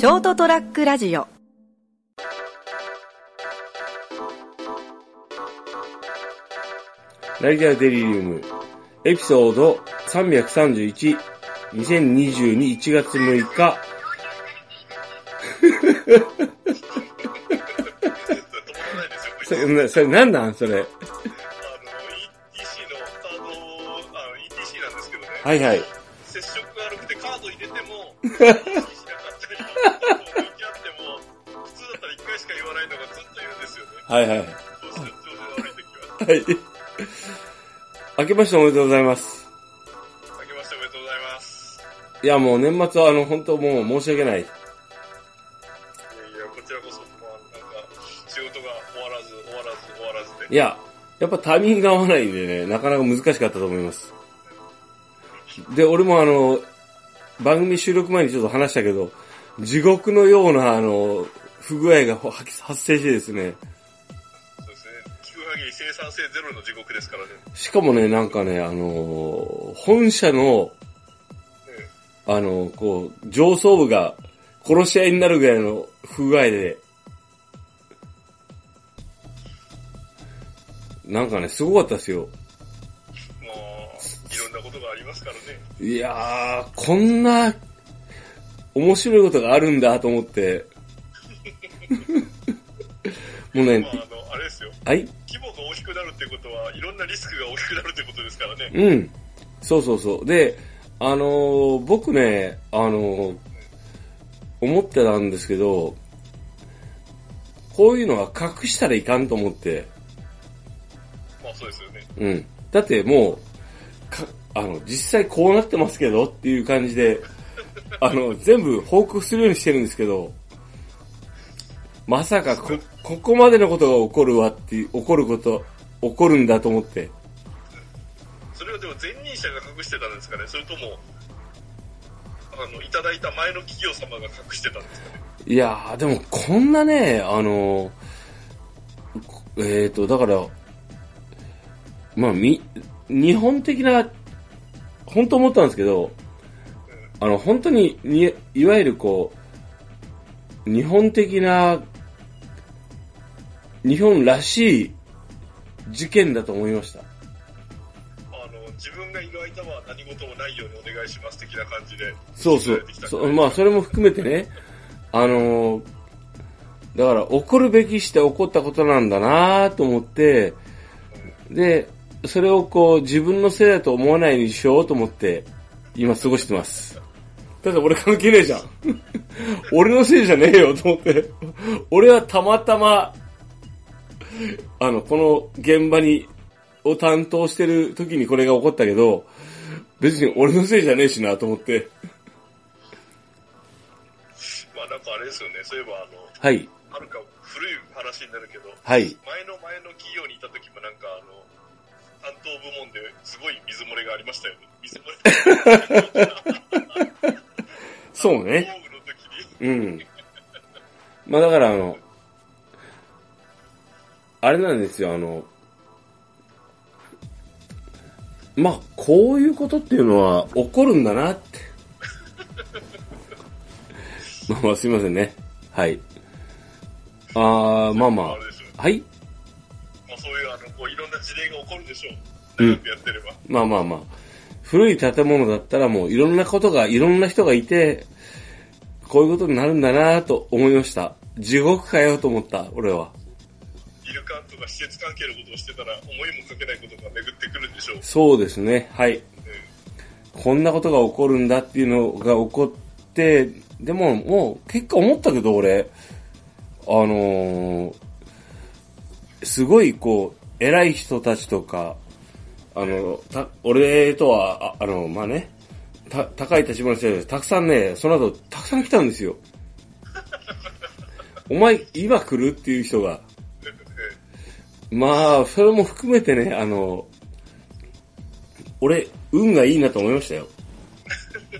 ショートトラックラジオライダーデリリウム、エピソード331、2022 1月6日。それ、なそれなんなんそれ？あの、ETC のカード、あの、ETC なんですけどね。はいはい。接触が悪くてカード入れても、はいはい。は。はい。明けましておめでとうございます。明けましておめでとうございます。いやもう年末はあの、本当もう申し訳ない。いやいや、こちらこそ、まあ、なんか、仕事が終わらず、終わらず、終わらずで。いや、やっぱタイミングが合わないんでね、なかなか難しかったと思います。で、俺もあの、番組収録前にちょっと話したけど、地獄のようなあの、不具合が発発生してですね、限り生産性ゼロの地獄ですからね。しかもね、なんかね、あの、本社の、えあの、こう、上層部が殺し合いになるぐらいの不具合で、なんかね、すごかったですよ。えまあ、いろんなことがありますからね。いやー、こんな、面白いことがあるんだと思って。もうねまあ、、あの、あれですよ。はいくなるってことは、いろんなリスクが大きくなるってことですからね。うん。そうそうそう。で、あのー僕ね、あのー思ってたんですけど、こういうのは隠したらいかんと思って、まあそうですよね。うん。だってもう、か、あの、実際こうなってますけどっていう感じで、あの、全部報告するようにしてるんですけど、まさかこ、ここまでのことが起こるわって起こること、起こるんだと思って。それはでも前任者が隠してたんですかねそれとも、あの、いただいた前の企業様が隠してたんですかねいやー、でもこんなね、あの、こえっ、ー、と、だから、まあ、み、日本的な、本当思ったんですけど、あの、本当に、に、いわゆるこう、日本的な、日本らしい事件だと思いました。あの、自分がいる間は何事もないようにお願いします的な感じで。そうそうそうまあ、それも含めてね、あのーだから、怒るべきして起こったことなんだなと思って、で、それをこう、自分のせいだと思わないようにしようと思って、今過ごしてます。ただ俺関係ねえじゃん。俺のせいじゃねえよと思って。俺はたまたま、あの、この現場に、を担当してる時にこれが起こったけど、別に俺のせいじゃねえしなと思って。まあなんかあれですよね。そういえばあの、はい。はるか古い話になるけど、はい。前の前の企業にいた時もなんかあの、担当部門ですごい水漏れがありましたよね。水漏れ そうね。うん。まあだからあの、あれなんですよ、あの、まあ、こういうことっていうのは起こるんだなって。まあまあすいませんね。はい。あー、まあまあ。はい。まあそういうあの、こういろんな事例が起こるでしょう。うん長くやってれば。まあまあまあ。古い建物だったらもういろんなことが、いろんな人がいて、こういうことになるんだなと思いました。地獄かよと思った、俺は。か施設関係のことをしてたら思いもかけないことが巡ってくるんでしょう。そうですね、はい。こんなことが起こるんだっていうのが起こって、でももう結果思ったけど俺、あのーすごいこう、偉い人たちとか、あの、た、俺とは、ああの、まあね、た、高い立場の人たちたくさんね、その後、たくさん来たんですよ。お前、今来る？っていう人が。まあ、それも含めてね、あの、俺、運がいいなと思いましたよ。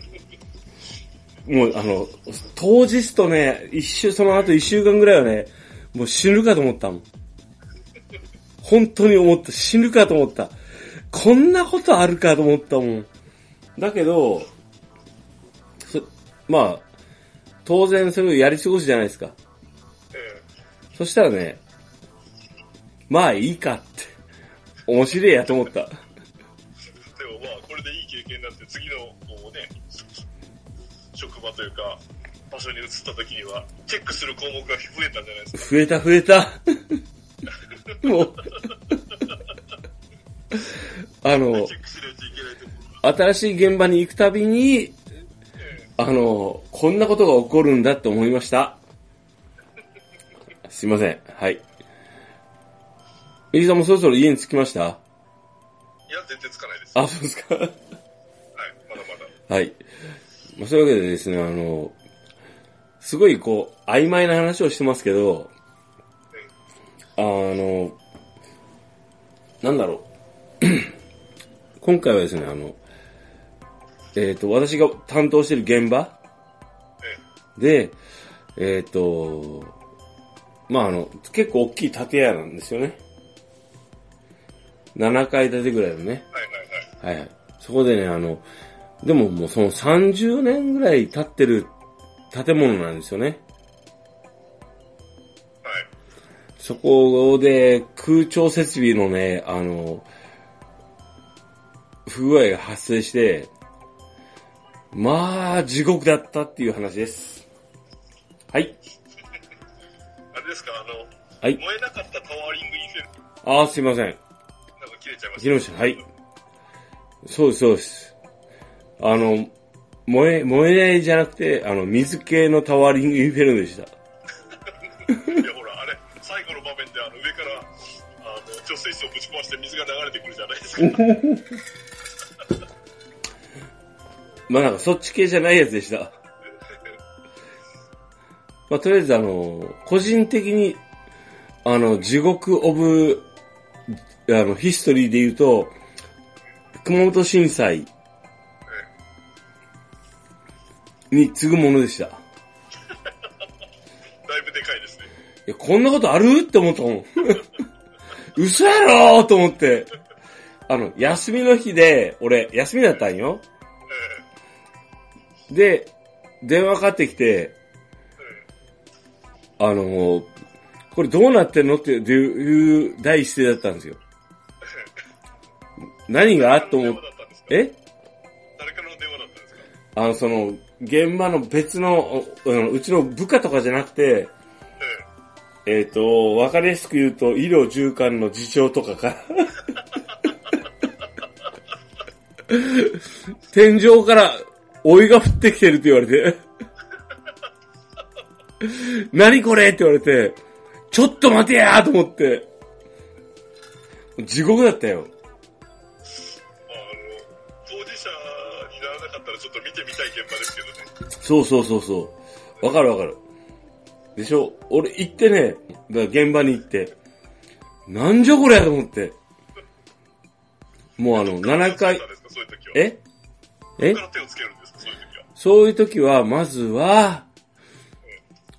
もう、あの、当日とね、一週、その後一週間ぐらいはね、もう死ぬかと思ったもん。本当に思った。死ぬかと思った。こんなことあるかと思ったもん。だけど、そまあ、当然それをやり過ごすじゃないですか。えそしたらね、まあいいかって、面白いやと思った。えでもまあ、これでいい経験になって、次の、こうね、職場というか、場所に移った時には、チェックする項目が増えたんじゃないですか。増えた増えた。もう、あの。新しい現場に行くたびに、えあの、こんなことが起こるんだって思いました。すいません。はい。エリさんもそろそろ家に着きました？えいや、全然つかないです。あ、そうですか。はい、まだまだ。はい。まあ、そういうわけでですね、あの、すごいこう、曖昧な話をしてますけど、あの、なんだろう。今回はですね、あの、えっ、と、私が担当している現場えで、えっ、と、まあ、あの、結構大きい建屋なんですよね。7階建てぐらいのね。えはいはいはい。はいはい。そこでね、あの、でももうその30年ぐらい経ってる建物なんですよね。はい。そこで空調設備のね、あの、不具合が発生して、まあ、地獄だったっていう話です。はい。あれですか、あの、はい。燃えなかったタワーリングインフェル、あー、すいません。切れちゃいました。切れました。はい。そうです、そうです。あの、燃え、燃えないじゃなくて、あの、水系のタワーリングインフェルノでした。いや、ほら、あれ、最後の場面で、あの、上から、あの、貯水槽をぶち壊して水が流れてくるじゃないですか。まあなんかそっち系じゃないやつでした。まあとりあえずあの、個人的に、あの、地獄オブ、あの、ヒストリーで言うと、熊本震災に次ぐものでした。い だいぶでかいですね。や、こんなことある？って思ったもん。嘘やろと思って。あの、休みの日で、俺、休みだったんよ。えで、電話かかってきて、あの、これどうなってんのっていう第一声だったんですよ。何がえと思っ電話だったんですかえ？誰からの電話だったんですか？あの、その、現場の別の、うちの部下とかじゃなくて、ええ。っ、と、わかりやすく言うと、医療従艦の次長とかか。ら、天井からお湯が降ってきてるって言われて、何これ？って言われて、ちょっと待てやーと思って、地獄だったよ。そうそうそうそう。わかるわかる。でしょ？俺行ってね、だから現場に行って、なんじゃこりゃと思って。もうあの、7回。え？え？そういう時は。まずは、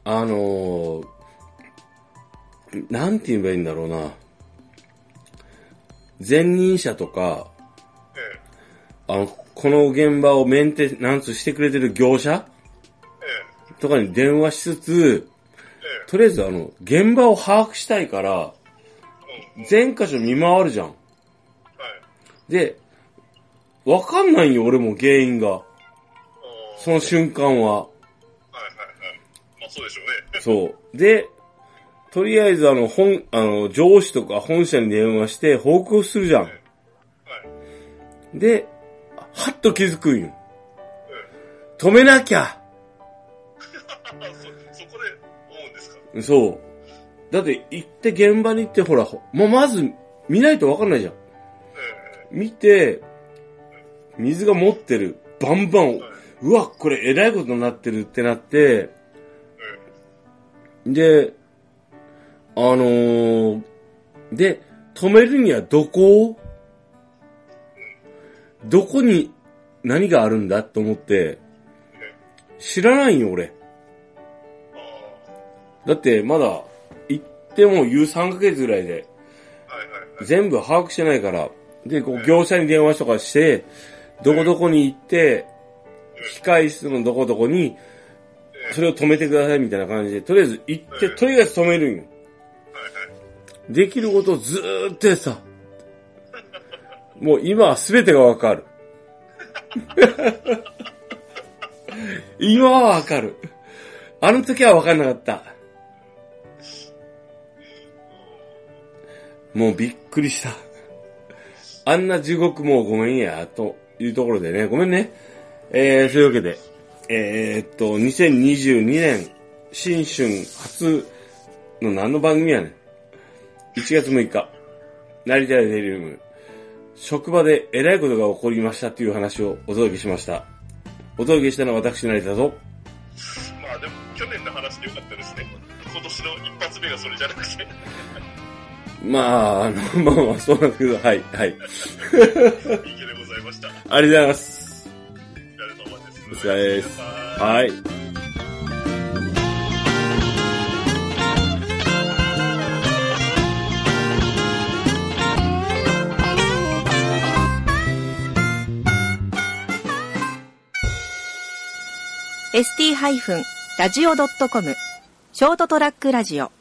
あのー、なんて言えばいいんだろうな。前任者とか、えあの、この現場をメンテナンスしてくれてる業者ええとかに電話しつつ、えとりあえずあの、現場を把握したいから、全箇所見回るじゃん。はい。で、わかんないよ、俺も原因が。その瞬間は。はいはいはい。まあそうでしょうね。そう。で、とりあえずあの、本、あの、上司とか本社に電話して報告するじゃん。はい。で、はっと気づくんよ。え止めなきゃそう。だって行って現場に行ってほら、ほま、まず見ないとわかんないじゃん。え見て、水が持ってる。バンバン。うわ、これえらいことになってるってなって、えで、あのー、で、止めるにはどこどこに何があるんだと思って、知らないよ、俺。だって、まだ、行っても言う3ヶ月ぐらいで。全部把握してないから、で、こう、業者に電話とかして、どこどこに行って、控室のどこどこに、それを止めてくださいみたいな感じで、とりあえず行って、うんとりあえず止めるんよ。できることをずーっとやってさ。もう今は全てがわかる。今はわかる。あの時はわかんなかった。もうびっくりした。あんな地獄もうごめんや、というところでね、ごめんね。えー、そういうわけで、えー、っと、2022年、新春初の何の番組やねん。1月6日、成田デリウム、職場で偉いことが起こりましたという話をお届けしました。お届けしたのは私成田と、まあでも、去年の話でよかったですね。今年の一発目がそれじゃなくて。まあ、あの、まあまあ、そうなんですけど、はい、はい。いい毛でございました。あありがとうございます。りがとうございます。お疲れですはい ST-radio.com ショートトラックラジオ